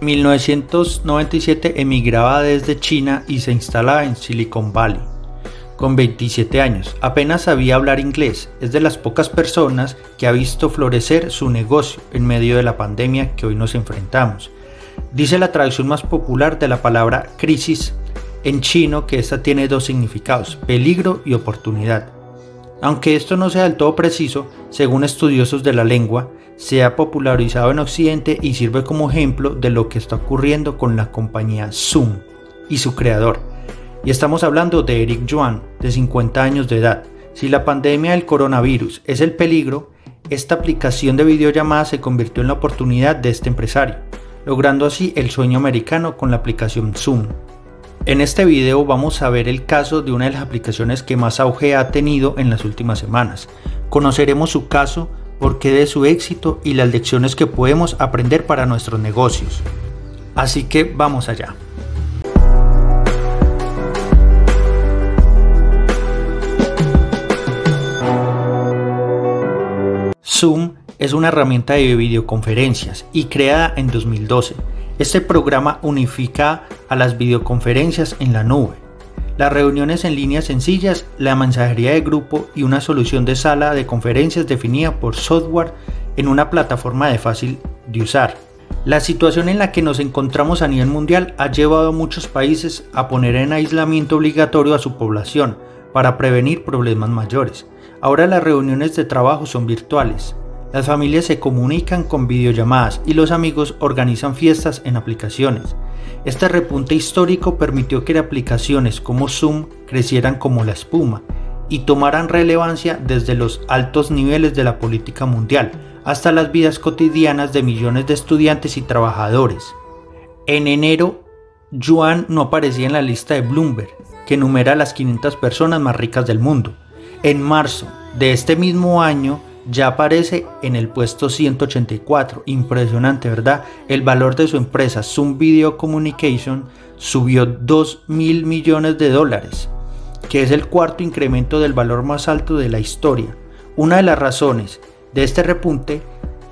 1997 emigraba desde China y se instalaba en Silicon Valley. Con 27 años, apenas sabía hablar inglés, es de las pocas personas que ha visto florecer su negocio en medio de la pandemia que hoy nos enfrentamos. Dice la traducción más popular de la palabra crisis en chino que esta tiene dos significados, peligro y oportunidad. Aunque esto no sea del todo preciso, según estudiosos de la lengua, se ha popularizado en Occidente y sirve como ejemplo de lo que está ocurriendo con la compañía Zoom y su creador. Y estamos hablando de Eric Yuan, de 50 años de edad. Si la pandemia del coronavirus es el peligro, esta aplicación de videollamada se convirtió en la oportunidad de este empresario, logrando así el sueño americano con la aplicación Zoom. En este video vamos a ver el caso de una de las aplicaciones que más auge ha tenido en las últimas semanas. Conoceremos su caso, por qué de su éxito y las lecciones que podemos aprender para nuestros negocios. Así que vamos allá. Zoom es una herramienta de videoconferencias y creada en 2012 este programa unifica a las videoconferencias en la nube, las reuniones en línea sencillas, la mensajería de grupo y una solución de sala de conferencias definida por software en una plataforma de fácil de usar. La situación en la que nos encontramos a nivel mundial ha llevado a muchos países a poner en aislamiento obligatorio a su población para prevenir problemas mayores. Ahora las reuniones de trabajo son virtuales. Las familias se comunican con videollamadas y los amigos organizan fiestas en aplicaciones. Este repunte histórico permitió que aplicaciones como Zoom crecieran como la espuma y tomaran relevancia desde los altos niveles de la política mundial hasta las vidas cotidianas de millones de estudiantes y trabajadores. En enero, Yuan no aparecía en la lista de Bloomberg, que enumera las 500 personas más ricas del mundo. En marzo de este mismo año, ya aparece en el puesto 184. Impresionante, ¿verdad? El valor de su empresa Zoom Video Communication subió 2 mil millones de dólares, que es el cuarto incremento del valor más alto de la historia. Una de las razones de este repunte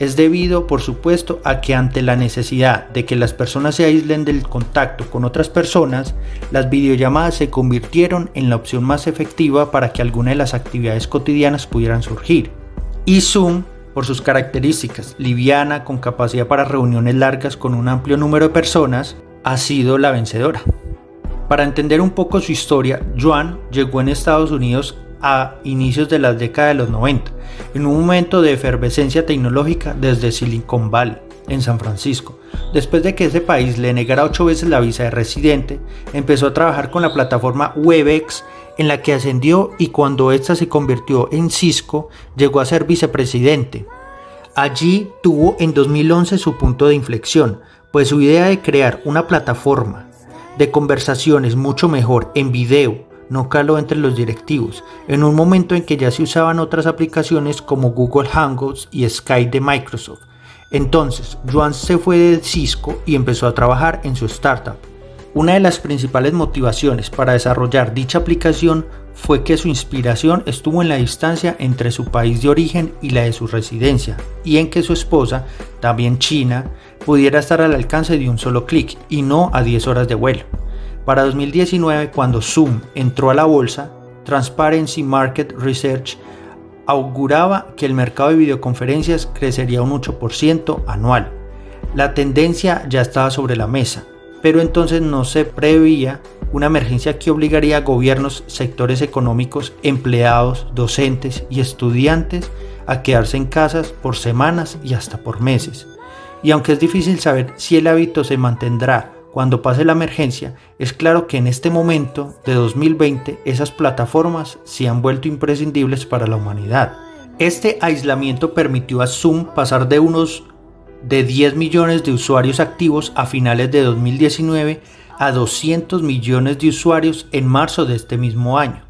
es debido, por supuesto, a que ante la necesidad de que las personas se aíslen del contacto con otras personas, las videollamadas se convirtieron en la opción más efectiva para que alguna de las actividades cotidianas pudieran surgir y Zoom, por sus características, liviana, con capacidad para reuniones largas con un amplio número de personas, ha sido la vencedora. Para entender un poco su historia, Joan llegó en Estados Unidos a inicios de la década de los 90, en un momento de efervescencia tecnológica desde Silicon Valley, en San Francisco. Después de que ese país le negara ocho veces la visa de residente, empezó a trabajar con la plataforma Webex en la que ascendió y cuando ésta se convirtió en Cisco llegó a ser vicepresidente. Allí tuvo en 2011 su punto de inflexión, pues su idea de crear una plataforma de conversaciones mucho mejor en video no caló entre los directivos, en un momento en que ya se usaban otras aplicaciones como Google Hangouts y Skype de Microsoft. Entonces, Joan se fue de Cisco y empezó a trabajar en su startup. Una de las principales motivaciones para desarrollar dicha aplicación fue que su inspiración estuvo en la distancia entre su país de origen y la de su residencia, y en que su esposa, también china, pudiera estar al alcance de un solo clic y no a 10 horas de vuelo. Para 2019, cuando Zoom entró a la bolsa, Transparency Market Research auguraba que el mercado de videoconferencias crecería un 8% anual. La tendencia ya estaba sobre la mesa pero entonces no se preveía una emergencia que obligaría a gobiernos, sectores económicos, empleados, docentes y estudiantes a quedarse en casas por semanas y hasta por meses. Y aunque es difícil saber si el hábito se mantendrá cuando pase la emergencia, es claro que en este momento de 2020 esas plataformas se han vuelto imprescindibles para la humanidad. Este aislamiento permitió a Zoom pasar de unos de 10 millones de usuarios activos a finales de 2019 a 200 millones de usuarios en marzo de este mismo año.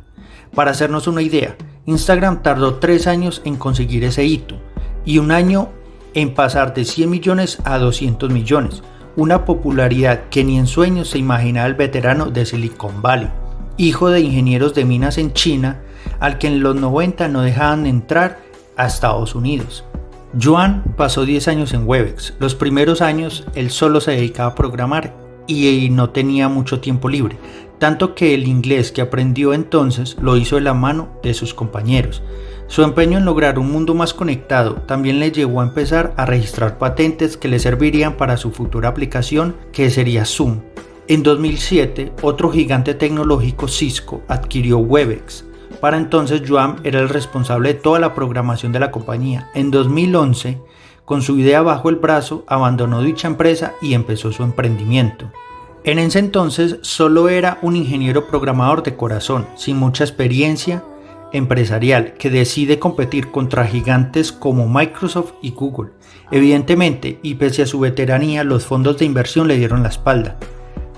Para hacernos una idea, Instagram tardó 3 años en conseguir ese hito y un año en pasar de 100 millones a 200 millones, una popularidad que ni en sueños se imaginaba el veterano de Silicon Valley, hijo de ingenieros de minas en China, al que en los 90 no dejaban entrar a Estados Unidos. Joan pasó 10 años en Webex. Los primeros años él solo se dedicaba a programar y no tenía mucho tiempo libre, tanto que el inglés que aprendió entonces lo hizo de la mano de sus compañeros. Su empeño en lograr un mundo más conectado también le llevó a empezar a registrar patentes que le servirían para su futura aplicación que sería Zoom. En 2007, otro gigante tecnológico Cisco adquirió Webex. Para entonces Joan era el responsable de toda la programación de la compañía. En 2011, con su idea bajo el brazo, abandonó dicha empresa y empezó su emprendimiento. En ese entonces solo era un ingeniero programador de corazón, sin mucha experiencia empresarial, que decide competir contra gigantes como Microsoft y Google. Evidentemente, y pese a su veteranía, los fondos de inversión le dieron la espalda,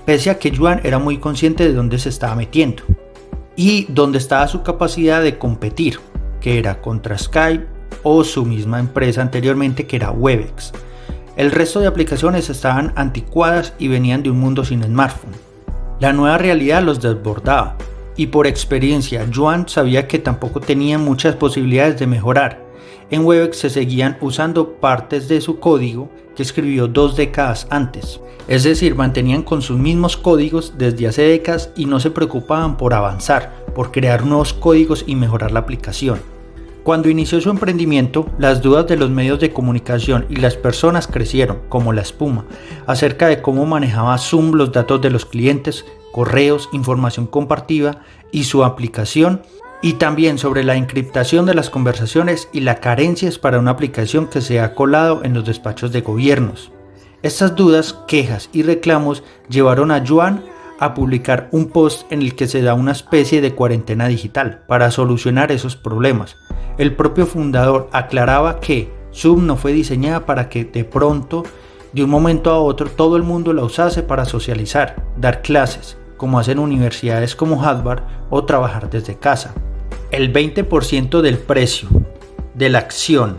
pese a que Juan era muy consciente de dónde se estaba metiendo y dónde estaba su capacidad de competir, que era contra Skype, o su misma empresa anteriormente que era Webex. El resto de aplicaciones estaban anticuadas y venían de un mundo sin smartphone. La nueva realidad los desbordaba y por experiencia Joan sabía que tampoco tenía muchas posibilidades de mejorar. En Webex se seguían usando partes de su código que escribió dos décadas antes. Es decir, mantenían con sus mismos códigos desde hace décadas y no se preocupaban por avanzar, por crear nuevos códigos y mejorar la aplicación. Cuando inició su emprendimiento, las dudas de los medios de comunicación y las personas crecieron como la espuma acerca de cómo manejaba Zoom los datos de los clientes, correos, información compartida y su aplicación, y también sobre la encriptación de las conversaciones y las carencias para una aplicación que se ha colado en los despachos de gobiernos. Estas dudas, quejas y reclamos llevaron a Joan a publicar un post en el que se da una especie de cuarentena digital para solucionar esos problemas el propio fundador aclaraba que Zoom no fue diseñada para que de pronto, de un momento a otro, todo el mundo la usase para socializar, dar clases, como hacen universidades como Harvard o trabajar desde casa. El 20% del precio de la acción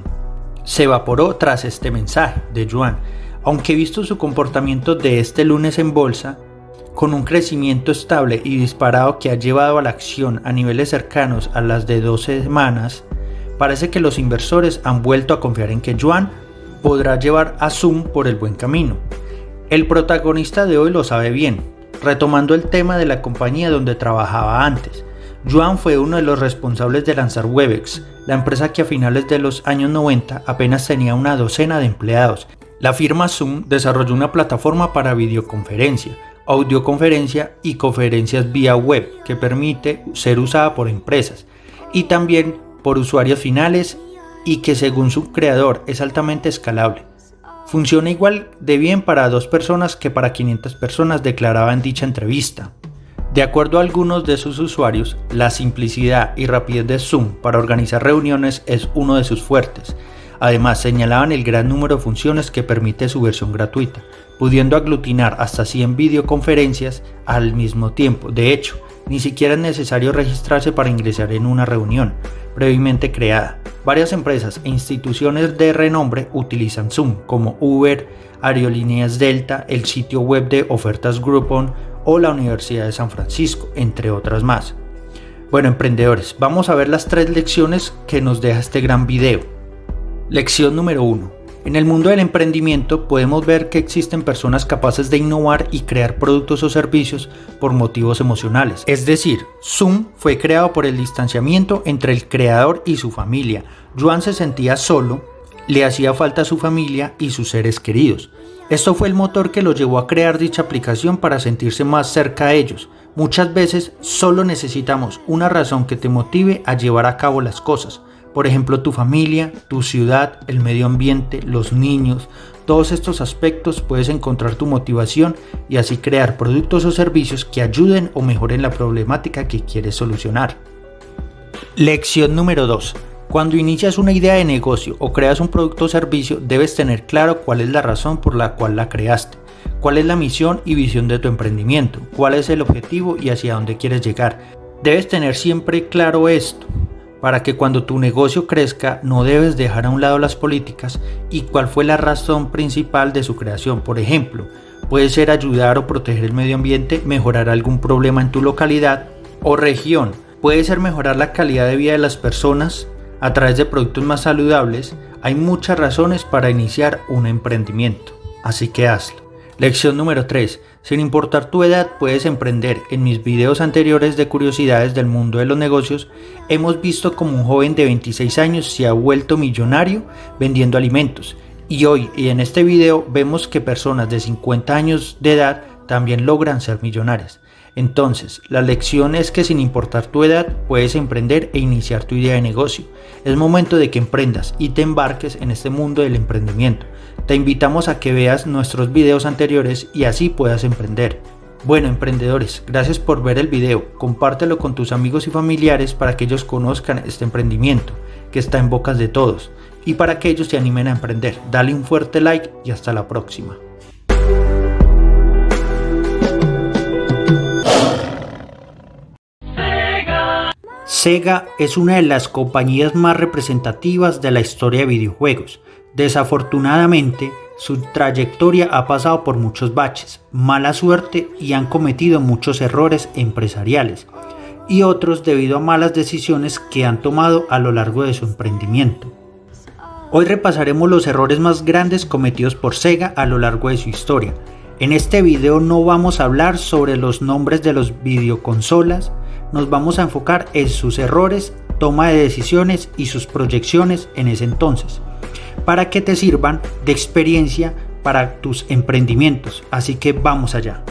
se evaporó tras este mensaje de Juan, aunque visto su comportamiento de este lunes en bolsa, con un crecimiento estable y disparado que ha llevado a la acción a niveles cercanos a las de 12 semanas, parece que los inversores han vuelto a confiar en que Juan podrá llevar a Zoom por el buen camino. El protagonista de hoy lo sabe bien, retomando el tema de la compañía donde trabajaba antes. Juan fue uno de los responsables de lanzar Webex, la empresa que a finales de los años 90 apenas tenía una docena de empleados. La firma Zoom desarrolló una plataforma para videoconferencia, audioconferencia y conferencias vía web que permite ser usada por empresas y también por usuarios finales y que según su creador es altamente escalable. Funciona igual de bien para dos personas que para 500 personas declaraba en dicha entrevista. De acuerdo a algunos de sus usuarios, la simplicidad y rapidez de Zoom para organizar reuniones es uno de sus fuertes. Además, señalaban el gran número de funciones que permite su versión gratuita, pudiendo aglutinar hasta 100 videoconferencias al mismo tiempo. De hecho, ni siquiera es necesario registrarse para ingresar en una reunión previamente creada. Varias empresas e instituciones de renombre utilizan Zoom, como Uber, Aerolíneas Delta, el sitio web de ofertas Groupon o la Universidad de San Francisco, entre otras más. Bueno, emprendedores, vamos a ver las tres lecciones que nos deja este gran video. Lección número 1. En el mundo del emprendimiento podemos ver que existen personas capaces de innovar y crear productos o servicios por motivos emocionales. Es decir, Zoom fue creado por el distanciamiento entre el creador y su familia. Juan se sentía solo, le hacía falta su familia y sus seres queridos. Esto fue el motor que lo llevó a crear dicha aplicación para sentirse más cerca a ellos. Muchas veces solo necesitamos una razón que te motive a llevar a cabo las cosas. Por ejemplo, tu familia, tu ciudad, el medio ambiente, los niños, todos estos aspectos puedes encontrar tu motivación y así crear productos o servicios que ayuden o mejoren la problemática que quieres solucionar. Lección número 2. Cuando inicias una idea de negocio o creas un producto o servicio, debes tener claro cuál es la razón por la cual la creaste, cuál es la misión y visión de tu emprendimiento, cuál es el objetivo y hacia dónde quieres llegar. Debes tener siempre claro esto, para que cuando tu negocio crezca no debes dejar a un lado las políticas y cuál fue la razón principal de su creación. Por ejemplo, puede ser ayudar o proteger el medio ambiente, mejorar algún problema en tu localidad o región. Puede ser mejorar la calidad de vida de las personas a través de productos más saludables, Hay muchas razones para iniciar un emprendimiento, así que hazlo. Lección número 3. Sin importar tu edad, puedes emprender. En mis videos anteriores de curiosidades del mundo de los negocios, hemos visto como un joven de 26 años se ha vuelto millonario vendiendo alimentos. Y hoy y en este video vemos que personas de 50 años de edad también logran ser millonarias. Entonces, la lección es que sin importar tu edad, puedes emprender e iniciar tu idea de negocio. Es momento de que emprendas y te embarques en este mundo del emprendimiento. Te invitamos a que veas nuestros videos anteriores y así puedas emprender. Bueno, emprendedores, gracias por ver el video. Compártelo con tus amigos y familiares para que ellos conozcan este emprendimiento, que está en bocas de todos, y para que ellos se animen a emprender. Dale un fuerte like y hasta la próxima. Sega es una de las compañías más representativas de la historia de videojuegos. Desafortunadamente, su trayectoria ha pasado por muchos baches, mala suerte y han cometido muchos errores empresariales y otros debido a malas decisiones que han tomado a lo largo de su emprendimiento. Hoy repasaremos los errores más grandes cometidos por Sega a lo largo de su historia. En este video no vamos a hablar sobre los nombres de los videoconsolas, nos vamos a enfocar en sus errores, toma de decisiones y sus proyecciones en ese entonces para que te sirvan de experiencia para tus emprendimientos. Así que vamos allá.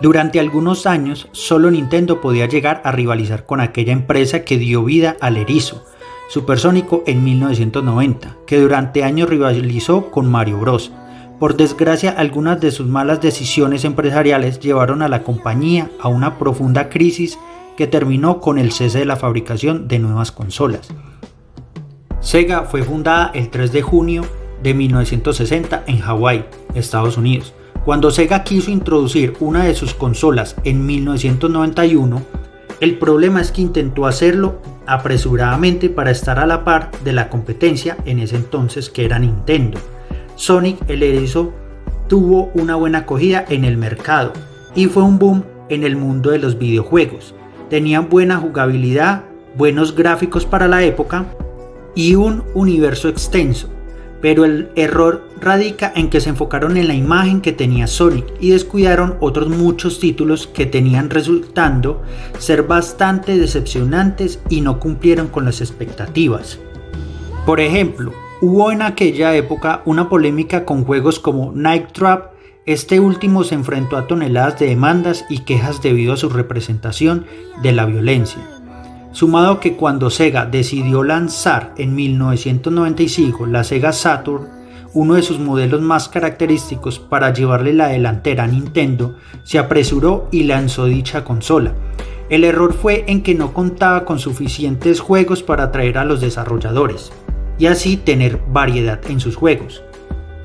Durante algunos años, solo Nintendo podía llegar a rivalizar con aquella empresa que dio vida al erizo, Supersónico en 1990, que durante años rivalizó con Mario Bros. Por desgracia, algunas de sus malas decisiones empresariales llevaron a la compañía a una profunda crisis que terminó con el cese de la fabricación de nuevas consolas. Sega fue fundada el 3 de junio de 1960 en Hawái, Estados Unidos. Cuando Sega quiso introducir una de sus consolas en 1991, el problema es que intentó hacerlo apresuradamente para estar a la par de la competencia en ese entonces que era Nintendo. Sonic el erizo tuvo una buena acogida en el mercado y fue un boom en el mundo de los videojuegos. Tenían buena jugabilidad, buenos gráficos para la época y un universo extenso. Pero el error radica en que se enfocaron en la imagen que tenía Sonic y descuidaron otros muchos títulos que tenían resultando ser bastante decepcionantes y no cumplieron con las expectativas. Por ejemplo, Hubo en aquella época una polémica con juegos como Night Trap, este último se enfrentó a toneladas de demandas y quejas debido a su representación de la violencia. Sumado que cuando Sega decidió lanzar en 1995 la Sega Saturn, uno de sus modelos más característicos para llevarle la delantera a Nintendo, se apresuró y lanzó dicha consola. El error fue en que no contaba con suficientes juegos para atraer a los desarrolladores y así tener variedad en sus juegos.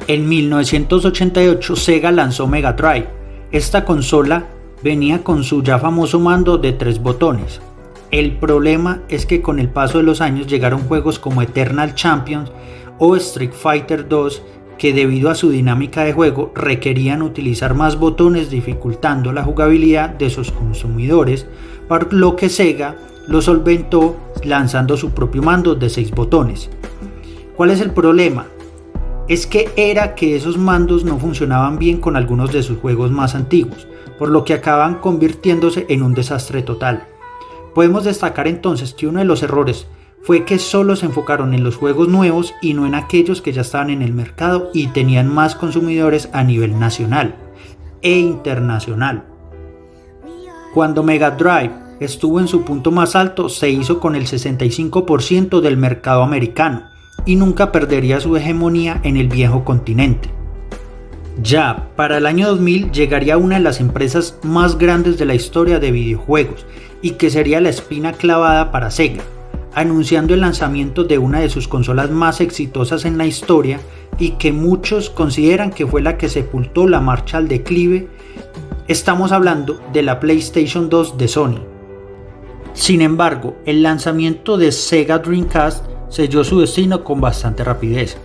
En 1988 Sega lanzó Mega Drive. Esta consola venía con su ya famoso mando de tres botones. El problema es que con el paso de los años llegaron juegos como Eternal Champions o Street Fighter 2 que debido a su dinámica de juego requerían utilizar más botones dificultando la jugabilidad de sus consumidores, por lo que Sega lo solventó lanzando su propio mando de 6 botones. ¿Cuál es el problema? Es que era que esos mandos no funcionaban bien con algunos de sus juegos más antiguos, por lo que acaban convirtiéndose en un desastre total. Podemos destacar entonces que uno de los errores fue que solo se enfocaron en los juegos nuevos y no en aquellos que ya estaban en el mercado y tenían más consumidores a nivel nacional e internacional. Cuando Mega Drive estuvo en su punto más alto, se hizo con el 65% del mercado americano, y nunca perdería su hegemonía en el viejo continente. Ya para el año 2000 llegaría una de las empresas más grandes de la historia de videojuegos y que sería la espina clavada para Sega, anunciando el lanzamiento de una de sus consolas más exitosas en la historia y que muchos consideran que fue la que sepultó la marcha al declive. Estamos hablando de la PlayStation 2 de Sony. Sin embargo, el lanzamiento de Sega Dreamcast selló su destino con bastante rapidez.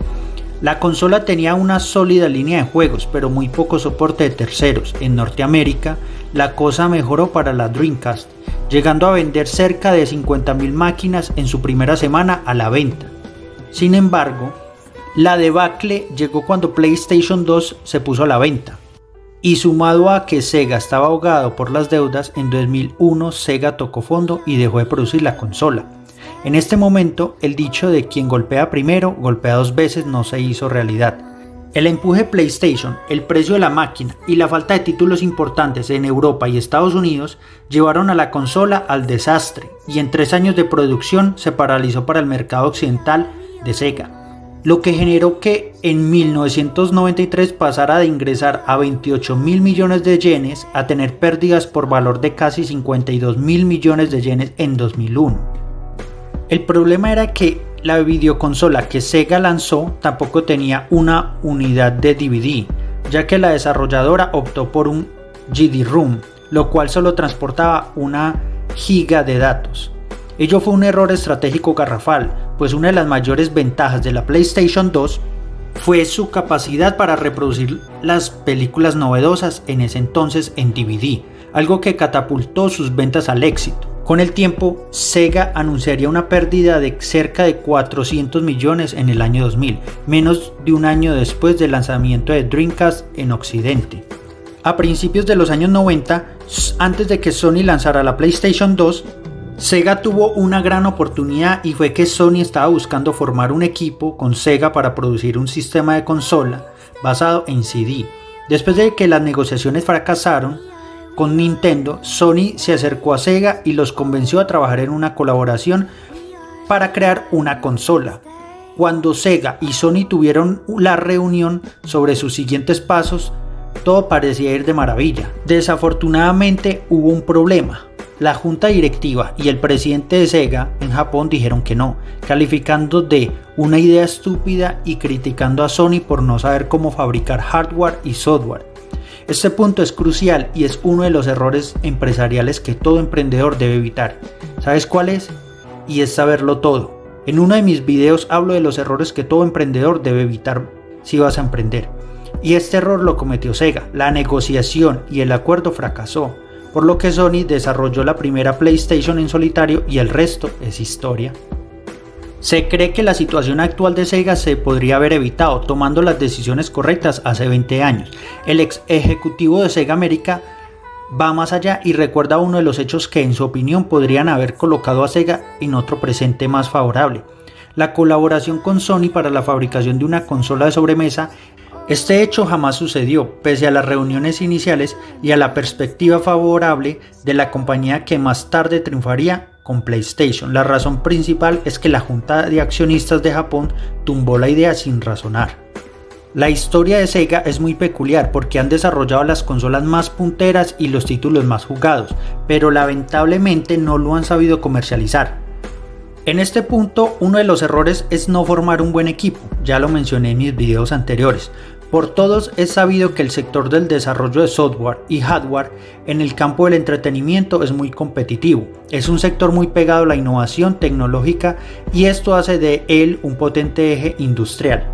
La consola tenía una sólida línea de juegos, pero muy poco soporte de terceros. En Norteamérica, la cosa mejoró para la Dreamcast, llegando a vender cerca de 50.000 máquinas en su primera semana a la venta. Sin embargo, la debacle llegó cuando PlayStation 2 se puso a la venta. Y sumado a que Sega estaba ahogado por las deudas, en 2001 Sega tocó fondo y dejó de producir la consola. En este momento, el dicho de quien golpea primero, golpea dos veces no se hizo realidad. El empuje PlayStation, el precio de la máquina y la falta de títulos importantes en Europa y Estados Unidos llevaron a la consola al desastre y en tres años de producción se paralizó para el mercado occidental de Sega, lo que generó que en 1993 pasara de ingresar a 28 mil millones de yenes a tener pérdidas por valor de casi 52 mil millones de yenes en 2001. El problema era que la videoconsola que Sega lanzó tampoco tenía una unidad de DVD, ya que la desarrolladora optó por un GD-ROOM, lo cual solo transportaba una giga de datos. Ello fue un error estratégico garrafal, pues una de las mayores ventajas de la PlayStation 2 fue su capacidad para reproducir las películas novedosas en ese entonces en DVD, algo que catapultó sus ventas al éxito. Con el tiempo, Sega anunciaría una pérdida de cerca de 400 millones en el año 2000, menos de un año después del lanzamiento de Dreamcast en Occidente. A principios de los años 90, antes de que Sony lanzara la PlayStation 2, Sega tuvo una gran oportunidad y fue que Sony estaba buscando formar un equipo con Sega para producir un sistema de consola basado en CD. Después de que las negociaciones fracasaron, con Nintendo, Sony se acercó a Sega y los convenció a trabajar en una colaboración para crear una consola. Cuando Sega y Sony tuvieron la reunión sobre sus siguientes pasos, todo parecía ir de maravilla. Desafortunadamente hubo un problema. La junta directiva y el presidente de Sega en Japón dijeron que no, calificando de una idea estúpida y criticando a Sony por no saber cómo fabricar hardware y software. Este punto es crucial y es uno de los errores empresariales que todo emprendedor debe evitar. ¿Sabes cuál es? Y es saberlo todo. En uno de mis videos hablo de los errores que todo emprendedor debe evitar si vas a emprender. Y este error lo cometió Sega. La negociación y el acuerdo fracasó, por lo que Sony desarrolló la primera PlayStation en solitario y el resto es historia. Se cree que la situación actual de Sega se podría haber evitado tomando las decisiones correctas hace 20 años. El ex ejecutivo de Sega América va más allá y recuerda uno de los hechos que en su opinión podrían haber colocado a Sega en otro presente más favorable. La colaboración con Sony para la fabricación de una consola de sobremesa este hecho jamás sucedió, pese a las reuniones iniciales y a la perspectiva favorable de la compañía que más tarde triunfaría con PlayStation. La razón principal es que la Junta de Accionistas de Japón tumbó la idea sin razonar. La historia de Sega es muy peculiar porque han desarrollado las consolas más punteras y los títulos más jugados, pero lamentablemente no lo han sabido comercializar. En este punto, uno de los errores es no formar un buen equipo, ya lo mencioné en mis videos anteriores, por todos es sabido que el sector del desarrollo de software y hardware en el campo del entretenimiento es muy competitivo. Es un sector muy pegado a la innovación tecnológica y esto hace de él un potente eje industrial.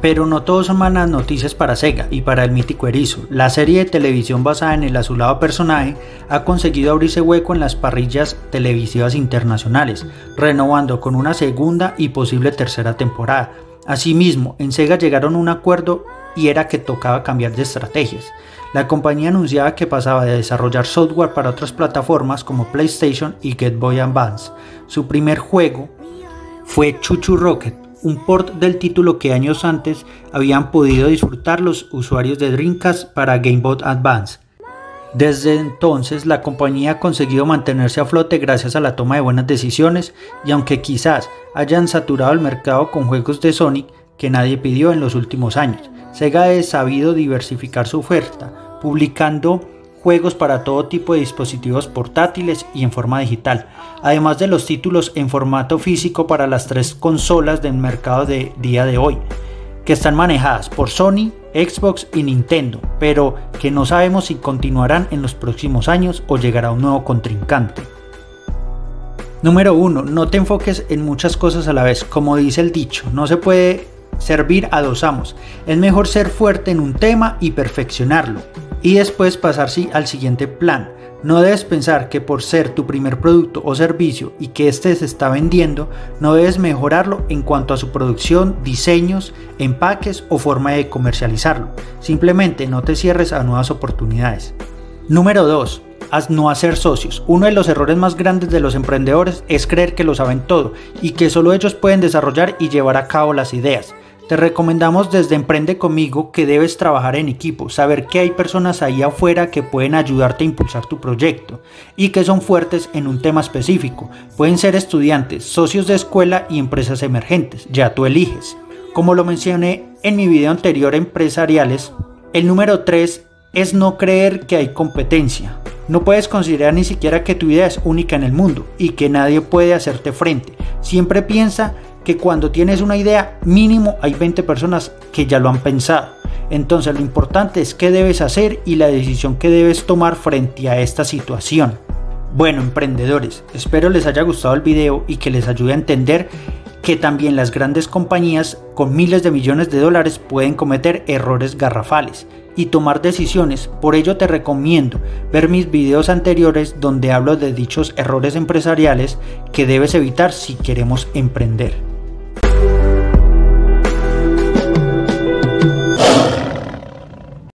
Pero no todos son malas noticias para Sega y para el mítico Erizo. La serie de televisión basada en el azulado personaje ha conseguido abrirse hueco en las parrillas televisivas internacionales, renovando con una segunda y posible tercera temporada Asimismo, en Sega llegaron a un acuerdo y era que tocaba cambiar de estrategias. La compañía anunciaba que pasaba de desarrollar software para otras plataformas como PlayStation y Game Boy Advance. Su primer juego fue Chuchu Rocket, un port del título que años antes habían podido disfrutar los usuarios de Dreamcast para Game Boy Advance. Desde entonces la compañía ha conseguido mantenerse a flote gracias a la toma de buenas decisiones y aunque quizás hayan saturado el mercado con juegos de Sonic que nadie pidió en los últimos años, Sega ha sabido diversificar su oferta, publicando juegos para todo tipo de dispositivos portátiles y en forma digital, además de los títulos en formato físico para las tres consolas del mercado de día de hoy, que están manejadas por Sony, Xbox y Nintendo, pero que no sabemos si continuarán en los próximos años o llegará un nuevo contrincante. Número 1. No te enfoques en muchas cosas a la vez. Como dice el dicho, no se puede servir a dos amos. Es mejor ser fuerte en un tema y perfeccionarlo. Y después pasar al siguiente plan. No debes pensar que por ser tu primer producto o servicio y que éste se está vendiendo, no debes mejorarlo en cuanto a su producción, diseños, empaques o forma de comercializarlo. Simplemente no te cierres a nuevas oportunidades. Número 2 no hacer socios. Uno de los errores más grandes de los emprendedores es creer que lo saben todo y que solo ellos pueden desarrollar y llevar a cabo las ideas. Te recomendamos desde Emprende conmigo que debes trabajar en equipo, saber que hay personas ahí afuera que pueden ayudarte a impulsar tu proyecto y que son fuertes en un tema específico. Pueden ser estudiantes, socios de escuela y empresas emergentes, ya tú eliges. Como lo mencioné en mi video anterior empresariales, el número 3 es no creer que hay competencia. No puedes considerar ni siquiera que tu idea es única en el mundo y que nadie puede hacerte frente. Siempre piensa que cuando tienes una idea, mínimo hay 20 personas que ya lo han pensado. Entonces lo importante es qué debes hacer y la decisión que debes tomar frente a esta situación. Bueno, emprendedores, espero les haya gustado el video y que les ayude a entender que también las grandes compañías con miles de millones de dólares pueden cometer errores garrafales y tomar decisiones. Por ello te recomiendo ver mis videos anteriores donde hablo de dichos errores empresariales que debes evitar si queremos emprender.